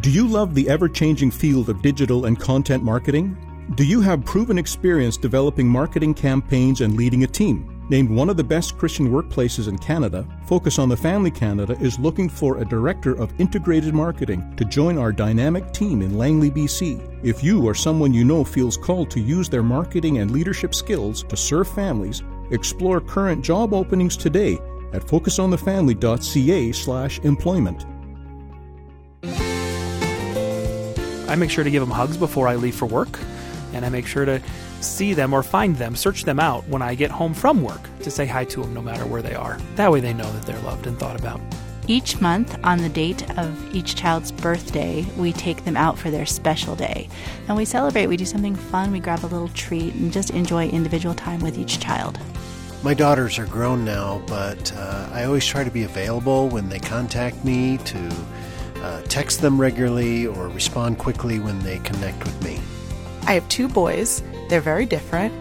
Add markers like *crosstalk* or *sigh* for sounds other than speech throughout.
Do you love the ever changing field of digital and content marketing? Do you have proven experience developing marketing campaigns and leading a team? Named one of the best Christian workplaces in Canada, Focus on the Family Canada is looking for a director of integrated marketing to join our dynamic team in Langley, BC. If you or someone you know feels called to use their marketing and leadership skills to serve families, explore current job openings today at focusonthefamily.ca/employment. I make sure to give them hugs before I leave for work, and I make sure to see them or find them, search them out when I get home from work to say hi to them no matter where they are. That way they know that they're loved and thought about. Each month, on the date of each child's birthday, we take them out for their special day. And we celebrate, we do something fun, we grab a little treat, and just enjoy individual time with each child. My daughters are grown now, but uh, I always try to be available when they contact me to uh, text them regularly or respond quickly when they connect with me. I have two boys. They're very different.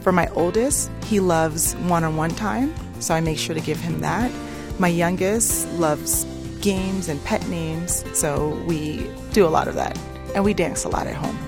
For my oldest, he loves one on one time, so I make sure to give him that. My youngest loves games and pet names, so we do a lot of that. And we dance a lot at home.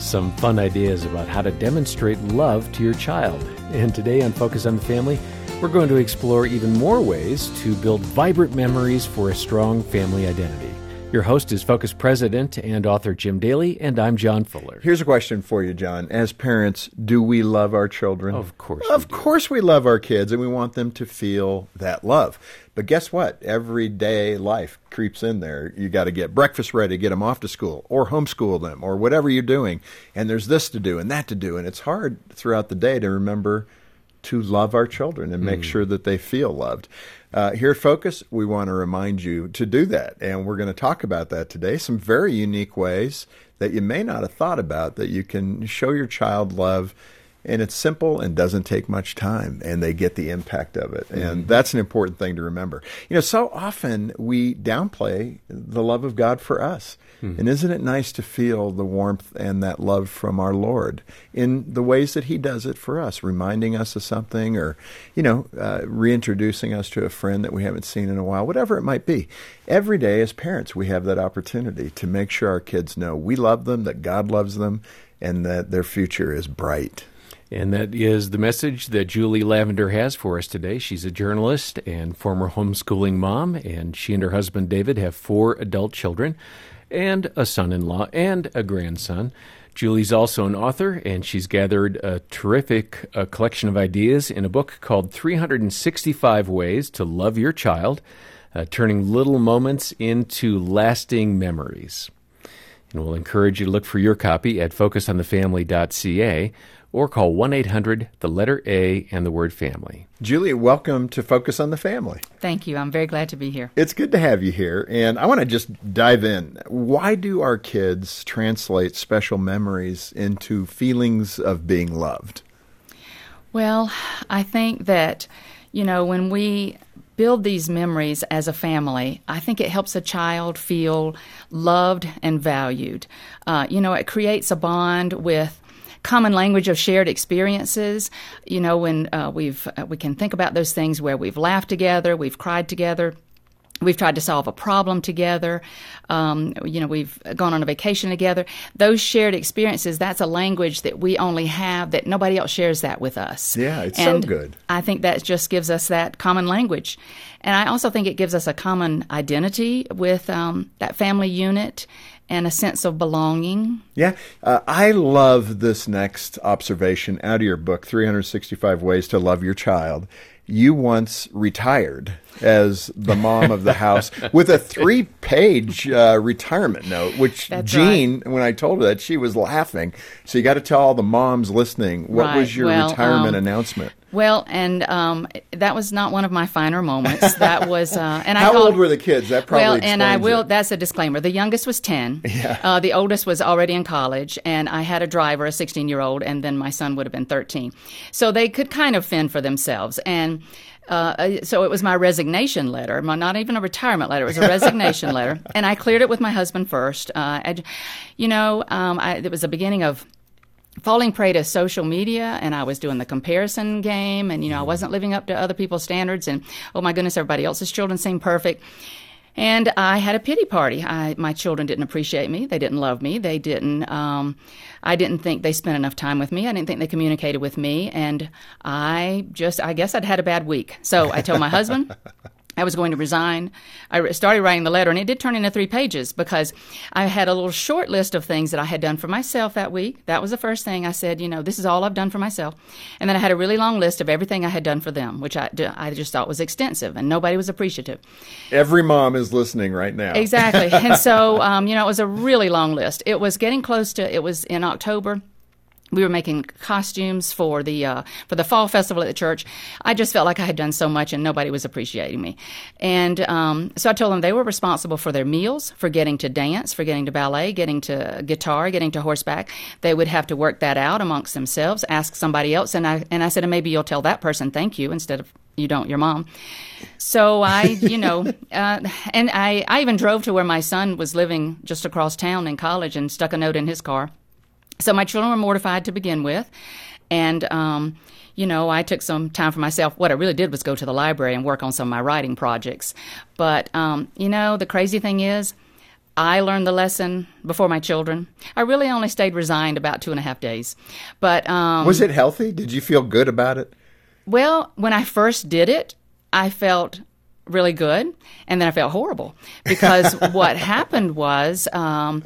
Some fun ideas about how to demonstrate love to your child. And today on Focus on the Family, we're going to explore even more ways to build vibrant memories for a strong family identity. Your host is Focus President and author Jim Daly, and I'm John Fuller. Here's a question for you, John. As parents, do we love our children? Of course. Of course, we love our kids, and we want them to feel that love. But guess what? Everyday life creeps in there. You got to get breakfast ready, get them off to school, or homeschool them, or whatever you're doing. And there's this to do and that to do, and it's hard throughout the day to remember to love our children and make mm. sure that they feel loved. Uh, here at Focus, we want to remind you to do that. And we're going to talk about that today. Some very unique ways that you may not have thought about that you can show your child love and it's simple and doesn't take much time and they get the impact of it and mm-hmm. that's an important thing to remember you know so often we downplay the love of god for us mm-hmm. and isn't it nice to feel the warmth and that love from our lord in the ways that he does it for us reminding us of something or you know uh, reintroducing us to a friend that we haven't seen in a while whatever it might be every day as parents we have that opportunity to make sure our kids know we love them that god loves them and that their future is bright and that is the message that Julie Lavender has for us today. She's a journalist and former homeschooling mom, and she and her husband David have four adult children and a son in law and a grandson. Julie's also an author, and she's gathered a terrific uh, collection of ideas in a book called 365 Ways to Love Your Child, uh, turning little moments into lasting memories. And we'll encourage you to look for your copy at focusonthefamily.ca or call 1 800, the letter A, and the word family. Julia, welcome to Focus on the Family. Thank you. I'm very glad to be here. It's good to have you here. And I want to just dive in. Why do our kids translate special memories into feelings of being loved? Well, I think that, you know, when we build these memories as a family, I think it helps a child feel loved and valued. Uh, you know, it creates a bond with common language of shared experiences. You know, when uh, we've uh, we can think about those things where we've laughed together, we've cried together. We've tried to solve a problem together. Um, you know, we've gone on a vacation together. Those shared experiences, that's a language that we only have that nobody else shares that with us. Yeah, it's and so good. I think that just gives us that common language. And I also think it gives us a common identity with um, that family unit and a sense of belonging. Yeah, uh, I love this next observation out of your book 365 Ways to Love Your Child. You once retired as the mom of the *laughs* house with a three page uh, retirement note, which That's Jean, right. when I told her that, she was laughing. So you got to tell all the moms listening what right. was your well, retirement um, announcement? Well, and um, that was not one of my finer moments. That was, uh, *laughs* and how I called, old were the kids? That probably well, and I will. It. That's a disclaimer. The youngest was ten. *laughs* Yeah. Uh, the oldest was already in college, and I had a driver, a sixteen-year-old, and then my son would have been thirteen. So they could kind of fend for themselves, and. Uh, so it was my resignation letter, my, not even a retirement letter. It was a resignation *laughs* letter, and I cleared it with my husband first. Uh, I, you know, um, I, it was the beginning of falling prey to social media and I was doing the comparison game and you know I wasn't living up to other people's standards and oh my goodness everybody else's children seem perfect And I had a pity party. I, my children didn't appreciate me. They didn't love me. They didn't. Um, I didn't think they spent enough time with me. I didn't think they communicated with me, and I just, I guess, I'd had a bad week. So I told my husband. *laughs* I was going to resign. I started writing the letter, and it did turn into three pages because I had a little short list of things that I had done for myself that week. That was the first thing I said, you know, this is all I've done for myself. And then I had a really long list of everything I had done for them, which I, I just thought was extensive, and nobody was appreciative. Every mom is listening right now. Exactly. and *laughs* so, um, you know, it was a really long list. It was getting close to, it was in October we were making costumes for the uh, for the fall festival at the church. I just felt like I had done so much and nobody was appreciating me, and um, so I told them they were responsible for their meals, for getting to dance, for getting to ballet, getting to guitar, getting to horseback. They would have to work that out amongst themselves, ask somebody else, and I and I said, and maybe you'll tell that person thank you instead of you don't your mom. So I, you know, *laughs* uh, and I I even drove to where my son was living just across town in college and stuck a note in his car so my children were mortified to begin with. And, um, you know, I took some time for myself. What I really did was go to the library and work on some of my writing projects. But, um, you know, the crazy thing is, I learned the lesson before my children. I really only stayed resigned about two and a half days. But um, was it healthy? Did you feel good about it? Well, when I first did it, I felt really good, and then I felt horrible because *laughs* what happened was. Um,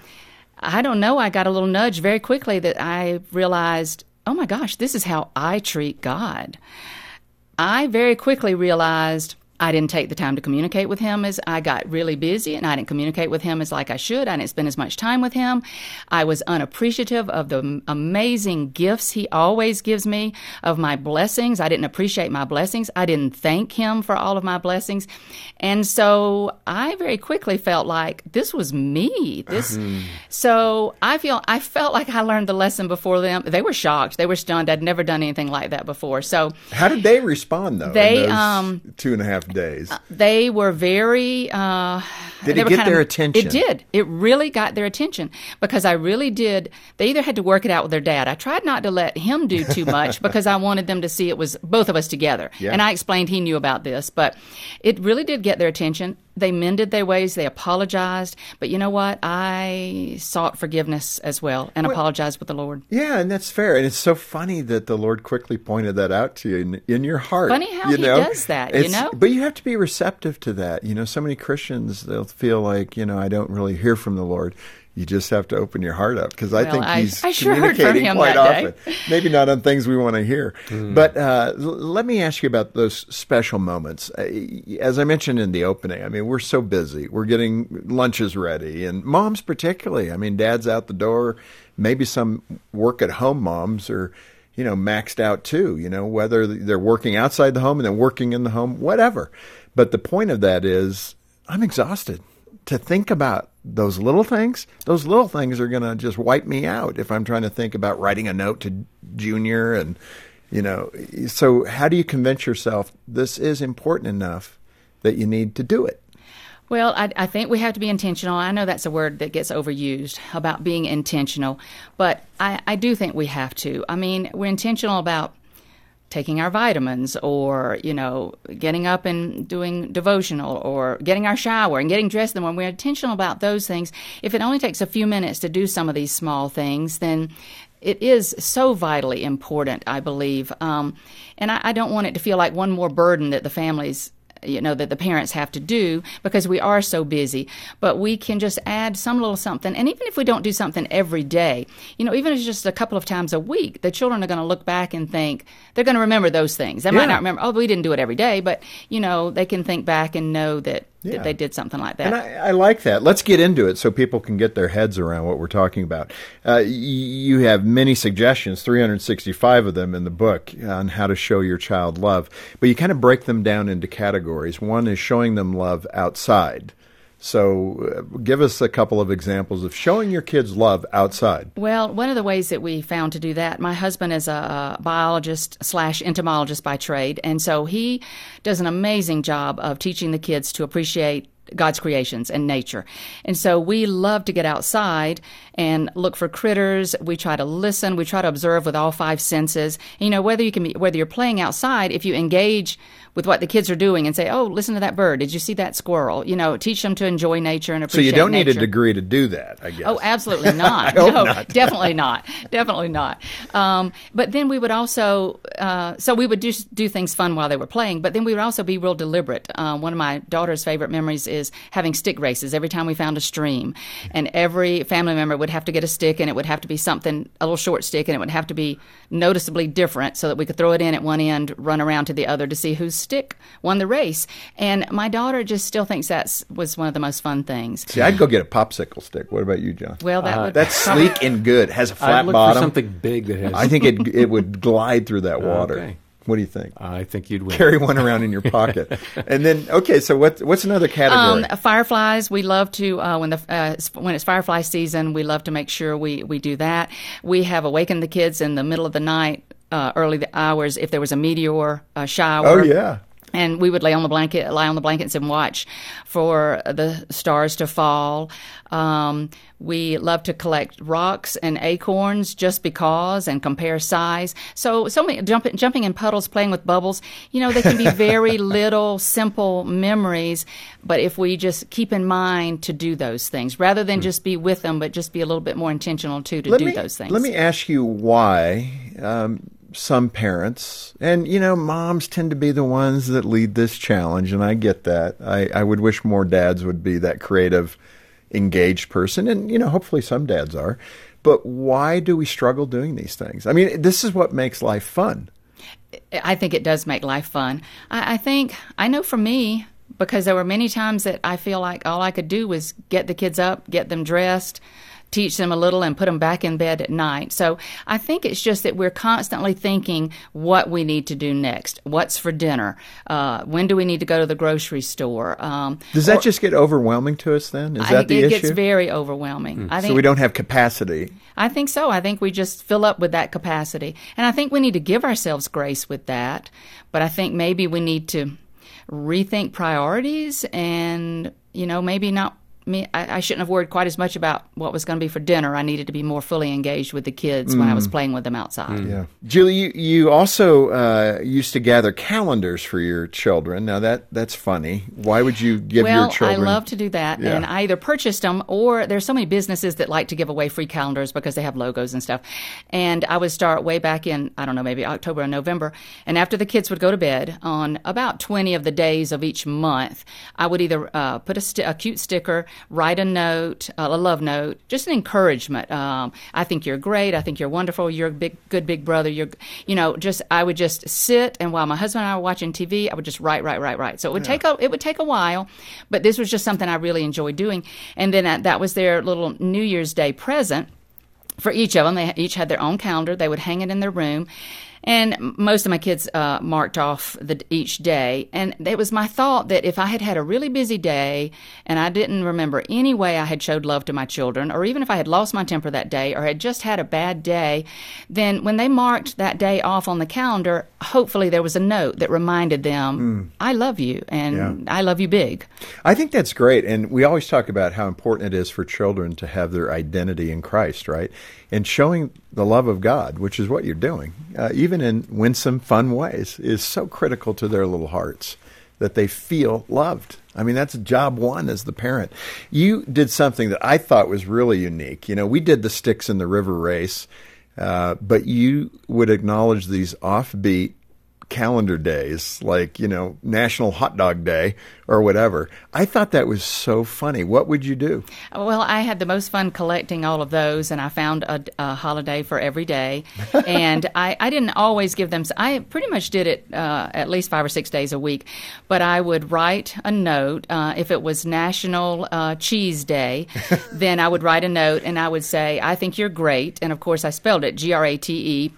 I don't know, I got a little nudge very quickly that I realized, oh my gosh, this is how I treat God. I very quickly realized I didn't take the time to communicate with him as I got really busy and I didn't communicate with him as like I should. I didn't spend as much time with him. I was unappreciative of the amazing gifts he always gives me of my blessings. I didn't appreciate my blessings. I didn't thank him for all of my blessings. And so I very quickly felt like this was me. This mm. so I feel I felt like I learned the lesson before them. They were shocked. They were stunned. I'd never done anything like that before. So how did they respond though? They um two and a half days. Uh, they were very. Uh, did it get their of, attention? It did. It really got their attention because I really did. They either had to work it out with their dad. I tried not to let him do too much *laughs* because I wanted them to see it was both of us together. Yeah. And I explained he knew about this, but it really did get their attention. They mended their ways. They apologized. But you know what? I sought forgiveness as well and well, apologized with the Lord. Yeah, and that's fair. And it's so funny that the Lord quickly pointed that out to you in, in your heart. Funny how you He know? does that, it's, you know? But you have to be receptive to that. You know, so many Christians, they'll feel like, you know, I don't really hear from the Lord you just have to open your heart up because I think he's *laughs* I sure communicating quite often. Maybe not on things we want to hear, mm. but uh, l- let me ask you about those special moments. Uh, as I mentioned in the opening, I mean we're so busy. We're getting lunches ready, and moms particularly. I mean, dad's out the door. Maybe some work at home moms are you know maxed out too. You know whether they're working outside the home and then working in the home, whatever. But the point of that is, I'm exhausted to think about those little things, those little things are going to just wipe me out if I'm trying to think about writing a note to Junior and you know. So how do you convince yourself this is important enough that you need to do it? Well, I, I, think we have to be intentional. I know that's a word that gets overused about being intentional, but I, I do think we have to. I mean, we're intentional about taking our vitamins or, you know, getting up and doing devotional or getting our shower and getting dressed. And when we're intentional about those things, if it only takes a few minutes to do some of these small things, then it is so vitally important, I believe. Um, and I, I don't want it to feel like one more burden that the families you know that the parents have to do because we are so busy. But we can just add some little something. And even if we don't do something every day you know even if it's just a couple of times a week the children are going to look back and think they're going to remember those things. They yeah. might not remember oh we didn't do it every day but you know they can think back and know that yeah. that they did something like that. And I, I, like that. Let's get into it so people can get their heads around what we're talking about. Uh, you have many suggestions, 365 of them in the book, on how to show your child love. But you kind of break them down into categories. One is showing them love outside. So, uh, give us a couple of examples of showing your kids love outside. Well, one of the ways that we found to do that, my husband is a, a biologist slash entomologist by trade, and so he does an amazing job of teaching the kids to appreciate God's creations and nature. And so we love to get outside and look for critters. We try to listen. We try to observe with all five senses. And, you know, whether you can be, whether you're playing outside, if you engage with what the kids are doing and say, "Oh, listen to that bird. Did you see that squirrel?" You know, teach them to enjoy nature and appreciate. It. So you don't need a degree to do that, I guess. Oh, absolutely *laughs* not. no, not. definitely not. Definitely not. Um, but then we would also, uh, so we would do, do things fun while they were playing, but then we would also be real deliberate. Uh, one of my daughter's favorite memories is having stick races every time we found a stream. And every family member would have to get a stick, and it would have to be something, a little short stick, and it would have to be noticeably different so that we could throw it in at one end, run around to the other to see whose stick won the race. And my daughter just still thinks that was one of the most fun things. See, I'd go get a popsicle stick. What about you, John? Well, that uh, would That's sleek and good. Has a I'd flat look bottom. for something big that has. I think it it would glide through that *laughs* water. Okay. What do you think? I think you'd win. Carry one around in your pocket, *laughs* and then okay. So what what's another category? Um, fireflies, we love to uh, when the uh, when it's firefly season, we love to make sure we we do that. We have awakened the kids in the middle of the night, uh, early the hours if there was a meteor uh, shower. oh yeah. And we would lay on the blanket, lie on the blankets, and watch for the stars to fall. Um, we love to collect rocks and acorns just because, and compare size. So, so many jumping, jumping in puddles, playing with bubbles. You know, they can be *laughs* very little, simple memories. But if we just keep in mind to do those things, rather than just be with them, but just be a little bit more intentional too to let do me, those things. Let me ask you why um, some parents, and you know, moms tend to be the ones that lead this challenge, and I get that. I, I would wish more dads would be that creative, engaged person, and you know, hopefully some dads are. But why do we struggle doing these things? I mean, this is what makes life fun. I think it does make life fun. I, I think I know for me because there were many times that I feel like all I could do was get the kids up, get them dressed, teach them a little, and put them back in bed at night. So I think it's just that we're constantly thinking what we need to do next. What's for dinner? Uh, when do we need to go to the grocery store? Um, Does that or- just get overwhelming to us then? Is I that think the it issue? gets very overwhelming. I think so we don't have capacity. I think so. I think we just fill up with that capacity. And I think we need to give ourselves grace with that. But I think maybe we need to rethink priorities and, you know, maybe not. Me, I, I shouldn't have worried quite as much about what was going to be for dinner. I needed to be more fully engaged with the kids when I was playing with them outside. Yeah, Julie, you, you also uh, used to gather calendars for your children. Now that that's funny. Why would you give well, your children? Well, I love to do that, Yeah. and I either purchased them or there's so many businesses that like to give away free calendars because they have logos and stuff. And I would start way back in I don't know maybe October or November, and after the kids would go to bed on about 20 of the days of each month, I would either uh, put a, sti- a cute sticker, write a note, uh, a love note, just an encouragement. Um, I think you're great. I think you're wonderful. You're a big, good big brother. You're, you know, just I would just sit and while my husband and I were watching TV, I would just write, write, write, write. So it would take a it would take a while, but this was just something I really enjoyed doing. And then that, that was their little New Year's Day present for each of them. They each had their own calendar. They would hang it in their room. And most of my kids uh, marked off the, each day. And it was my thought that if I had had a really busy day and I didn't remember any way I had showed love to my children, or even if I had lost my temper that day or had just had a bad day, then when they marked that day off on the calendar, hopefully there was a note that reminded them, I love you and I love you big. I think that's great, and we always talk about how important it is for children to have their identity in Christ, right? And showing the love of God, which is what you're doing, uh, even in winsome, fun ways, is so critical to their little hearts that they feel loved. I mean, that's job one as the parent. You did something that I thought was really unique. You know, we did the sticks in the river race, uh, but you would acknowledge these offbeat calendar days, like, you know, National Hot Dog Day or whatever. I thought that was so funny. What would you do? Well, I had the most fun collecting all of those, and I found a, a holiday for every day. *laughs* and I, I didn't always give them. I pretty much did it uh, at least five or six days a week. But I would write a note uh, if it was National uh, Cheese Day. *laughs* then I would write a note, and I would say, "I think you're great," and of course I spelled it G R A T E.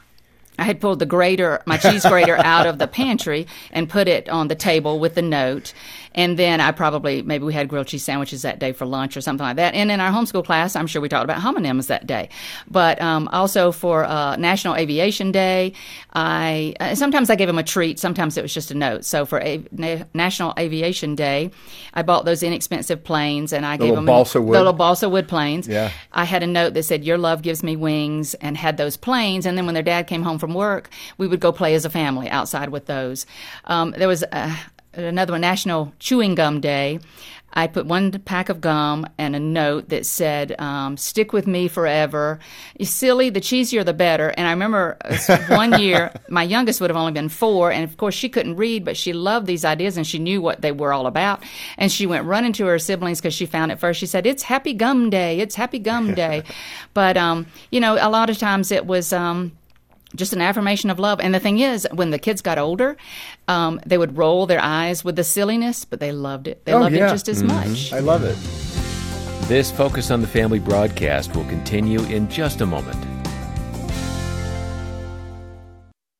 I had pulled the grater, my cheese grater, out of the pantry and put it on the table with the note. And then I probably, maybe we had grilled cheese sandwiches that day for lunch or something like that. And in our homeschool class, I'm sure we talked about homonyms that day. But um, also for uh, National Aviation Day, I uh, sometimes I gave them a treat. Sometimes it was just a note. So for a, Na- National Aviation Day, I bought those inexpensive planes and I The gave them balsa wood? the little balsa wood planes. Yeah. I had a note that said, Your love gives me wings, and had those planes. And then when their dad came home from work, we would go play as a family outside with those. Um, there was uh, another one, National Chewing Gum Day. I put one pack of gum and a note that said, um, Stick with me forever. You silly, the cheesier the better. And I remember uh, one year, *laughs* my youngest would have only been four, and of course she couldn't read, but she loved these ideas and she knew what they were all about. And she went running to her siblings because she found it first. She said, It's Happy Gum Day. It's Happy Gum Day. *laughs* but, um, you know, a lot of times it was. Um, just an affirmation of love. And the thing is, when the kids got older, um, they would roll their eyes with the silliness, but they loved it. They Oh, loved yeah. it just as much. I love it. This Focus on the Family broadcast will continue in just a moment.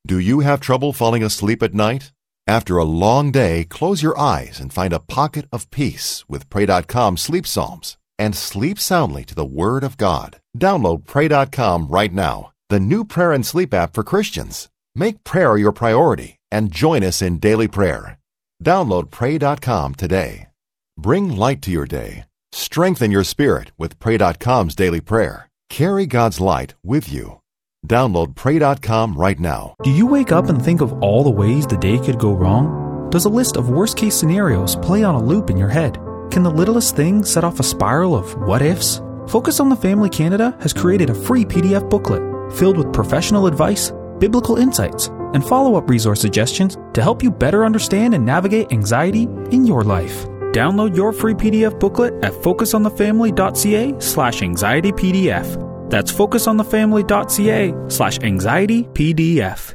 Do you have trouble falling asleep at night? After a long day, close your eyes and find a pocket of peace with Pray.com Sleep Psalms and sleep soundly to the Word of God. Download Pray.com right now, the new prayer and sleep app for Christians. Make prayer your priority and join us in daily prayer. Download Pray.com today. Bring light to your day. Strengthen your spirit with Pray.com's daily prayer. Carry God's light with you. Download Pray.com right now. Do you wake up and think of all the ways the day could go wrong? Does a list of worst case scenarios play on a loop in your head? Can the littlest thing set off a spiral of what ifs? Focus on the Family Canada has created a free PDF booklet filled with professional advice, biblical insights, and follow up resource suggestions to help you better understand and navigate anxiety in your life. Download your free PDF booklet at focusonthefamily.ca slash anxietypdf. That's focusonthefamily.ca slash anxietypdf.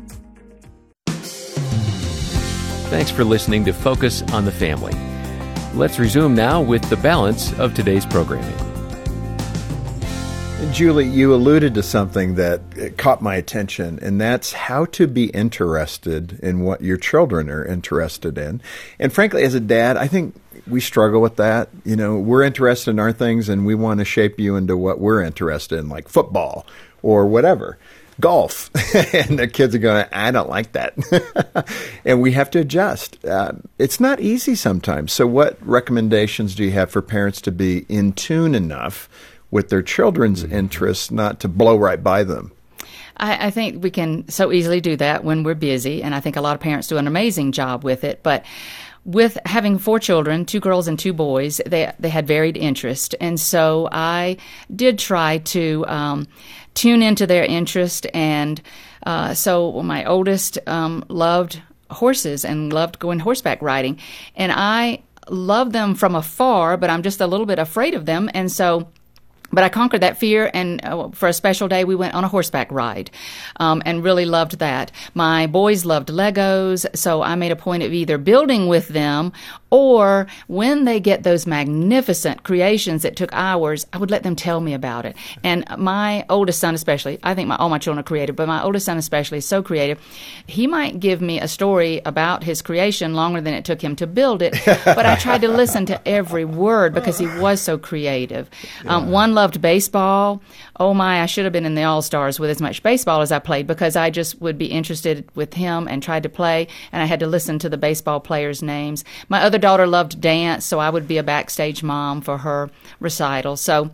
Thanks for listening to Focus on the Family. Let's resume now with the balance of today's programming. Julie, you alluded to something that uh, caught my attention, and that's how to be interested in what your children are interested in. And frankly, as a dad, I think we struggle with that. You know, we're interested in our things, and we want to shape you into what we're interested in, like football or whatever. Golf, *laughs* and the kids are going. I don't like that, *laughs* and we have to adjust. Uh, it's not easy sometimes. So, what recommendations do you have for parents to be in tune enough with their children's interests, not to blow right by them. I, I think we can so easily do that when we're busy, and I think a lot of parents do an amazing job with it. But with having four children, two girls and two boys, they they had varied interest, and so I did try to um, tune into their interest. And uh, so my oldest um, loved horses and loved going horseback riding, and I love them from afar, but I'm just a little bit afraid of them, and so but I conquered that fear, and uh, for a special day, we went on a horseback ride, um, and really loved that. My boys loved Legos, so I made a point of either building with them, or when they get those magnificent creations that took hours, I would let them tell me about it. And my oldest son, especially, I think my all my children are creative, but my oldest son especially is so creative. He might give me a story about his creation longer than it took him to build it, *laughs* but I tried to listen to every word because he was so creative. Um, one loved baseball. Oh my, I should have been in the All Stars with as much baseball as I played because I just would be interested with him and tried to play, and I had to listen to the baseball players' names. My other daughter loved dance, so I would be a backstage mom for her recital. So.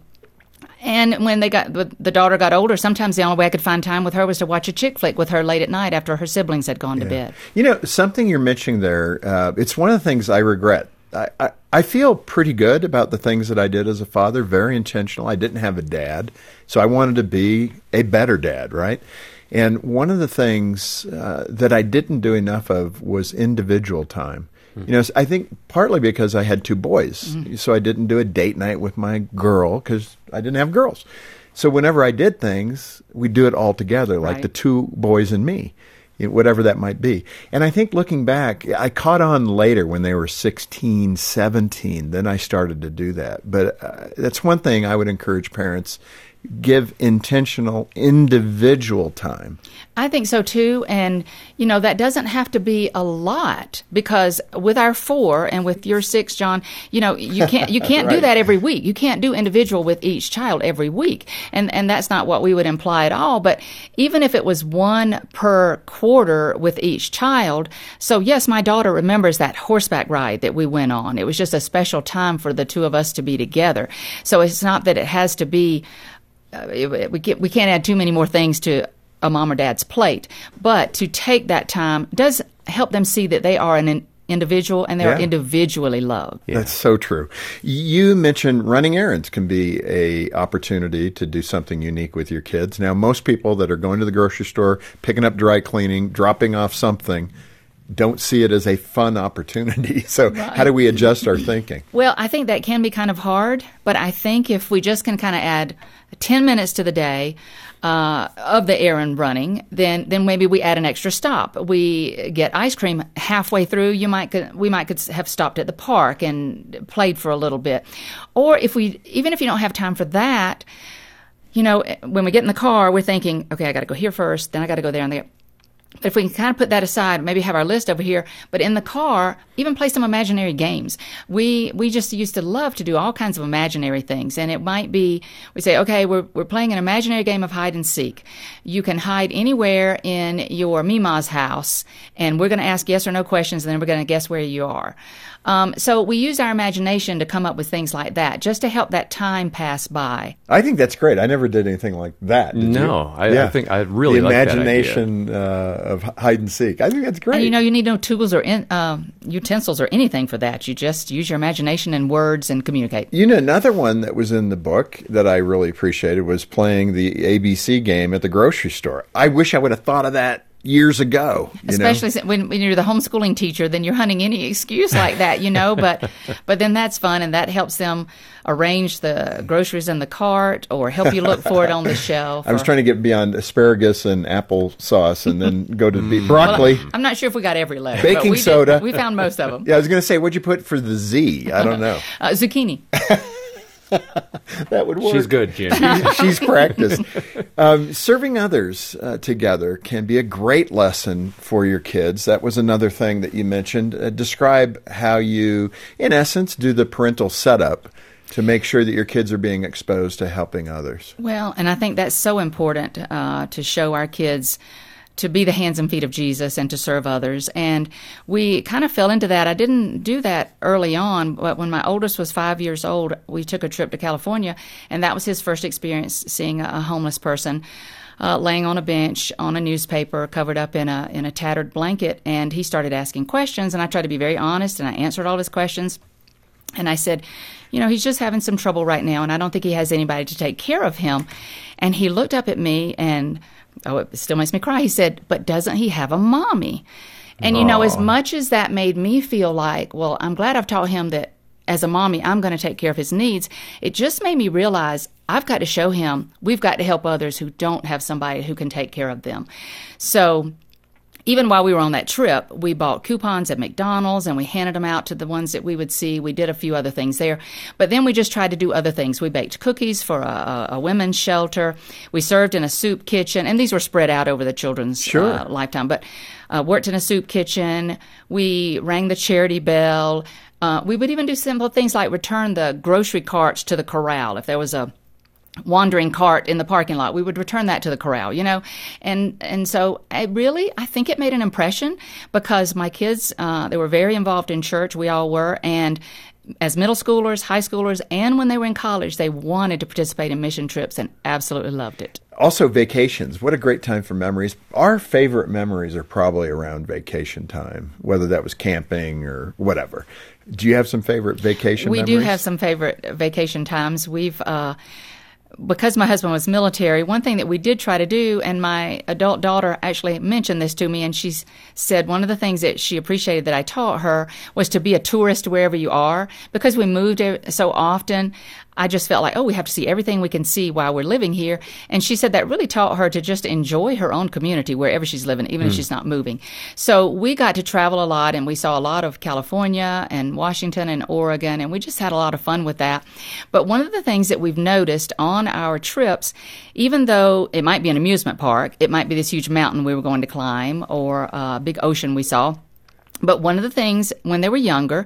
And when they got the daughter got older, sometimes the only way I could find time with her was to watch a chick flick with her late at night after her siblings had gone to bed. You know, something you're mentioning there, uh, it's one of the things I regret. I, I, I feel pretty good about the things that I did as a father, very intentional. I didn't have a dad, so I wanted to be a better dad, right? And one of the things uh, that I didn't do enough of was individual time. You know, I think partly because I had two boys, Mm-hmm. so I didn't do a date night with my girl because I didn't have girls. So whenever I did things, we'd do it all together, like Right. the two boys and me, whatever that might be. And I think looking back, I caught on later when they were 16, 17, then I started to do that. But uh, that's one thing I would encourage parents give intentional individual time. I think so too. And, you know, that doesn't have to be a lot because with our four and with your six, John, you know, you can't, you *laughs* can't do that every week. You can't do individual with each child every week. And, and that's not what we would imply at all. But even if it was one per quarter with each child. So yes, my daughter remembers that horseback ride that we went on. It was just a special time for the two of us to be together. So it's not that it has to be uh, we get, we can't add too many more things to a mom or dad's plate, but to take that time does help them see that they are an in- individual and they're Yeah. individually loved. That's so true. You mentioned running errands can be a opportunity to do something unique with your kids. Now, most people that are going to the grocery store, picking up dry cleaning, dropping off something, don't see it as a fun opportunity. *laughs* So, how do we adjust our thinking? Well, I think that can be kind of hard, but I think if we just can kind of add 10 minutes to the day uh, of the errand running, then then maybe we add an extra stop. We get ice cream halfway through. You might could, we might could have stopped at the park and played for a little bit, or if we even if you don't have time for that, you know, when we get in the car, we're thinking, okay, I got to go here first, then I got to go there and there. But if we can kind of put that aside, maybe have our list over here, but in the car, even play some imaginary games. We we just used to love to do all kinds of imaginary things, and it might be we say, okay, we're we're playing an imaginary game of hide and seek. You can hide anywhere in your Mima's house, and we're going to ask yes or no questions, and then we're going to guess where you are. Um, so we use our imagination to come up with things like that, just to help that time pass by. I think that's great. I never did anything like that. Did No, you? I- I think I really the like that idea. imagination uh, of hide and seek. I think that's great. And you know, you need no tools or in, um utensils or anything for that. You just use your imagination and words and communicate. You know, another one that was in the book that I really appreciated was playing the ABC game at the grocery store. I wish I would have thought of that years ago. You? Especially when, when you're the homeschooling teacher, then you're hunting any excuse like that, you know. *laughs* But but then that's fun, and that helps them arrange the groceries in the cart or help you look for it on the *laughs* shelf. I was or- trying to get beyond asparagus and applesauce and then go to be *laughs* broccoli. I'm not sure if we got every letter. Baking we did- soda. we found most of them. yeah, I was going to say, what'd you put for the Z? I don't know. Uh, zucchini. *laughs* that would work. She's good, Jen. *laughs* She's practiced. Um, serving others uh, together can be a great lesson for your kids. That was another thing that you mentioned. Uh, describe how you, in essence, do the parental setup to make sure that your kids are being exposed to helping others. Well, and I think that's so important uh, to show our kids to be the hands and feet of Jesus and to serve others. And we kind of fell into that. I didn't do that early on, but when my oldest was five years old, we took a trip to California, and that was his first experience seeing a homeless person. Uh, laying on a bench on a newspaper, covered up in a in a tattered blanket, and he started asking questions. And I tried to be very honest, and I answered all his questions. And I said, you know, he's just having some trouble right now, and I don't think he has anybody to take care of him. And he looked up at me, and oh, it still makes me cry. He said, but doesn't he have a mommy? And you know, as much as that made me feel like, well, I'm glad I've taught him that as a mommy, I'm going to take care of his needs. It just made me realize I've got to show him we've got to help others who don't have somebody who can take care of them. So even while we were on that trip, we bought coupons at McDonald's and we handed them out to the ones that we would see. We did a few other things there, but then we just tried to do other things. We baked cookies for a, a, women's shelter. We served in a soup kitchen, and these were spread out over the children's Sure. uh, lifetime. But uh, worked in a soup kitchen. We rang the charity bell. Uh, we would even do simple things like return the grocery carts to the corral if there was a wandering cart in the parking lot we would return that to the corral you know and and so I really i think it made an impression because my kids uh, they were very involved in church we all were and as middle schoolers high schoolers and when they were in college they wanted to participate in mission trips and absolutely loved it Also, vacations. What a great time for memories. Our favorite memories are probably around vacation time, whether that was camping or whatever. Do you have some favorite vacation we memories? do have some favorite vacation times we've uh, because my husband was military, one thing that we did try to do, and my adult daughter actually mentioned this to me, and she said one of the things that she appreciated that I taught her was to be a tourist wherever you are. Because we moved so often, I just felt like, oh, we have to see everything we can see while we're living here. And she said that really taught her to just enjoy her own community wherever she's living, even mm. if hmm. she's not moving. So we got to travel a lot and we saw a lot of California and Washington and Oregon, and we just had a lot of fun with that. But one of the things that we've noticed on our trips, even though it might be an amusement park, it might be this huge mountain we were going to climb or a big ocean we saw. But one of the things when they were younger,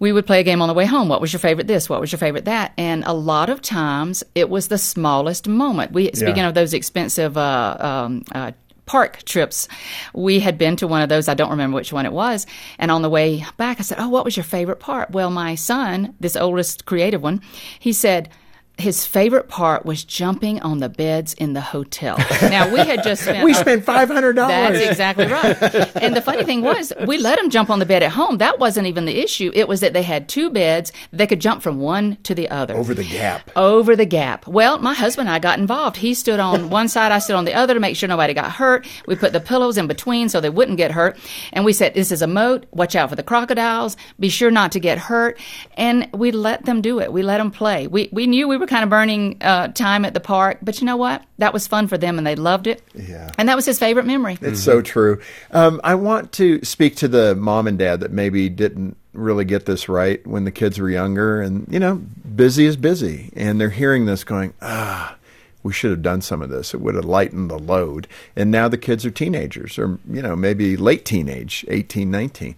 we would play a game on the way home. What was your favorite this? What was your favorite that? And a lot of times it was the smallest moment. We speaking yeah. of those expensive uh, um, uh, park trips. We had been to one of those. I don't remember which one it was. And on the way back, I said, "Oh, what was your favorite part?" Well, my son, this oldest creative one, he said his favorite part was jumping on the beds in the hotel. Now we had just spent *laughs* we spent five hundred dollars. That's exactly right. and the funny thing was, we let him jump on the bed at home. That wasn't even the issue. It was that they had two beds. They could jump from one to the other over the gap. Over the gap. Well, my husband and I got involved. He stood on one side, I stood on the other to make sure nobody got hurt. We put the pillows in between so they wouldn't get hurt. And we said, "This is a moat. Watch out for the crocodiles. Be sure not to get hurt." And we let them do it. We let them play. We we knew we were kind of burning uh, time at the park, but you know what? That was fun for them, and they loved it. Yeah, and that was his favorite memory. It's mm-hmm. so true. Um, I want to speak to the mom and dad that maybe didn't really get this right when the kids were younger, and you know, busy is busy, and they're hearing this, going, ah we should have done some of this. It would have lightened the load. And now the kids are teenagers or, you know, maybe late teenage, 18, 19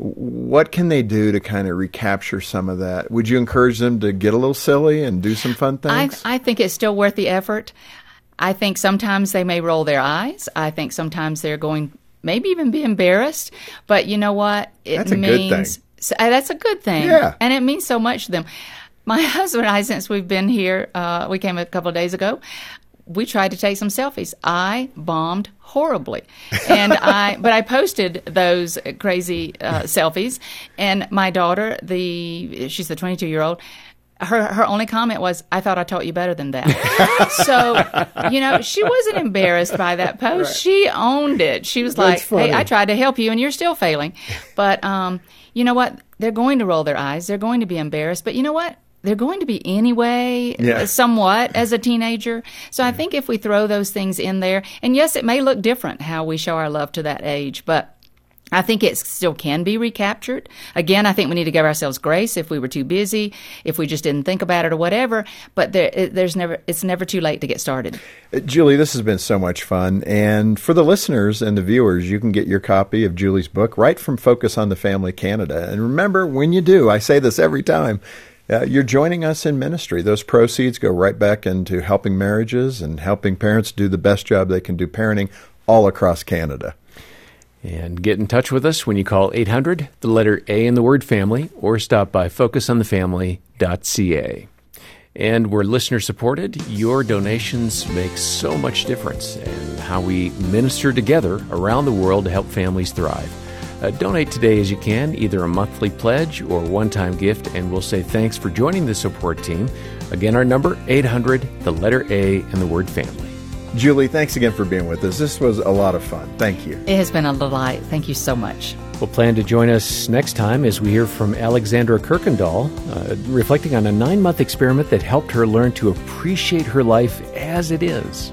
what can they do to kind of recapture some of that? Would you encourage them to get a little silly and do some fun things? I, I think it's still worth the effort. I think sometimes they may roll their eyes. I think sometimes they're going, maybe even be embarrassed. But you know what? It that's a means, good thing. So, uh, that's a good thing. Yeah. And it means so much to them. My *laughs* husband and I, since we've been here, uh, we came a couple of days ago we tried to take some selfies. I bombed horribly, and *laughs* I but I posted those crazy uh, selfies. And my daughter, the she's the 22 year old. Her her only comment was, "I thought I taught you better than that." *laughs* so, you know, she wasn't embarrassed by that post. Right. She owned it. She was That's like, funny. "Hey, I tried to help you, and you're still failing." *laughs* But um, you know what? They're going to roll their eyes. They're going to be embarrassed. But you know what? They're going to be anyway, yeah. somewhat as a teenager. So I think if we throw those things in there, and yes, it may look different how we show our love to that age, but I think it still can be recaptured. Again, I think we need to give ourselves grace if we were too busy, if we just didn't think about it or whatever. But there, there's never, it's never too late to get started. Uh, Julie, this has been so much fun. And for the listeners and the viewers, you can get your copy of Julie's book right from Focus on the Family Canada. And remember, when you do, I say this every time uh, you're joining us in ministry. Those proceeds go right back into helping marriages and helping parents do the best job they can do parenting all across Canada. And get in touch with us when you call 800, the letter A in the word family, or stop by focusonthefamily.ca. And we're listener supported. Your donations make so much difference in how we minister together around the world to help families thrive. Uh, donate today as you can, either a monthly pledge or one time gift, and we'll say thanks for joining the support team. Again, our number 800, the letter A, and the word family. Julie, thanks again for being with us. This was a lot of fun. Thank you. It has been a delight. Thank you so much. We'll plan to join us next time as we hear from Alexandra Kuykendall, uh, reflecting on a nine month experiment that helped her learn to appreciate her life as it is.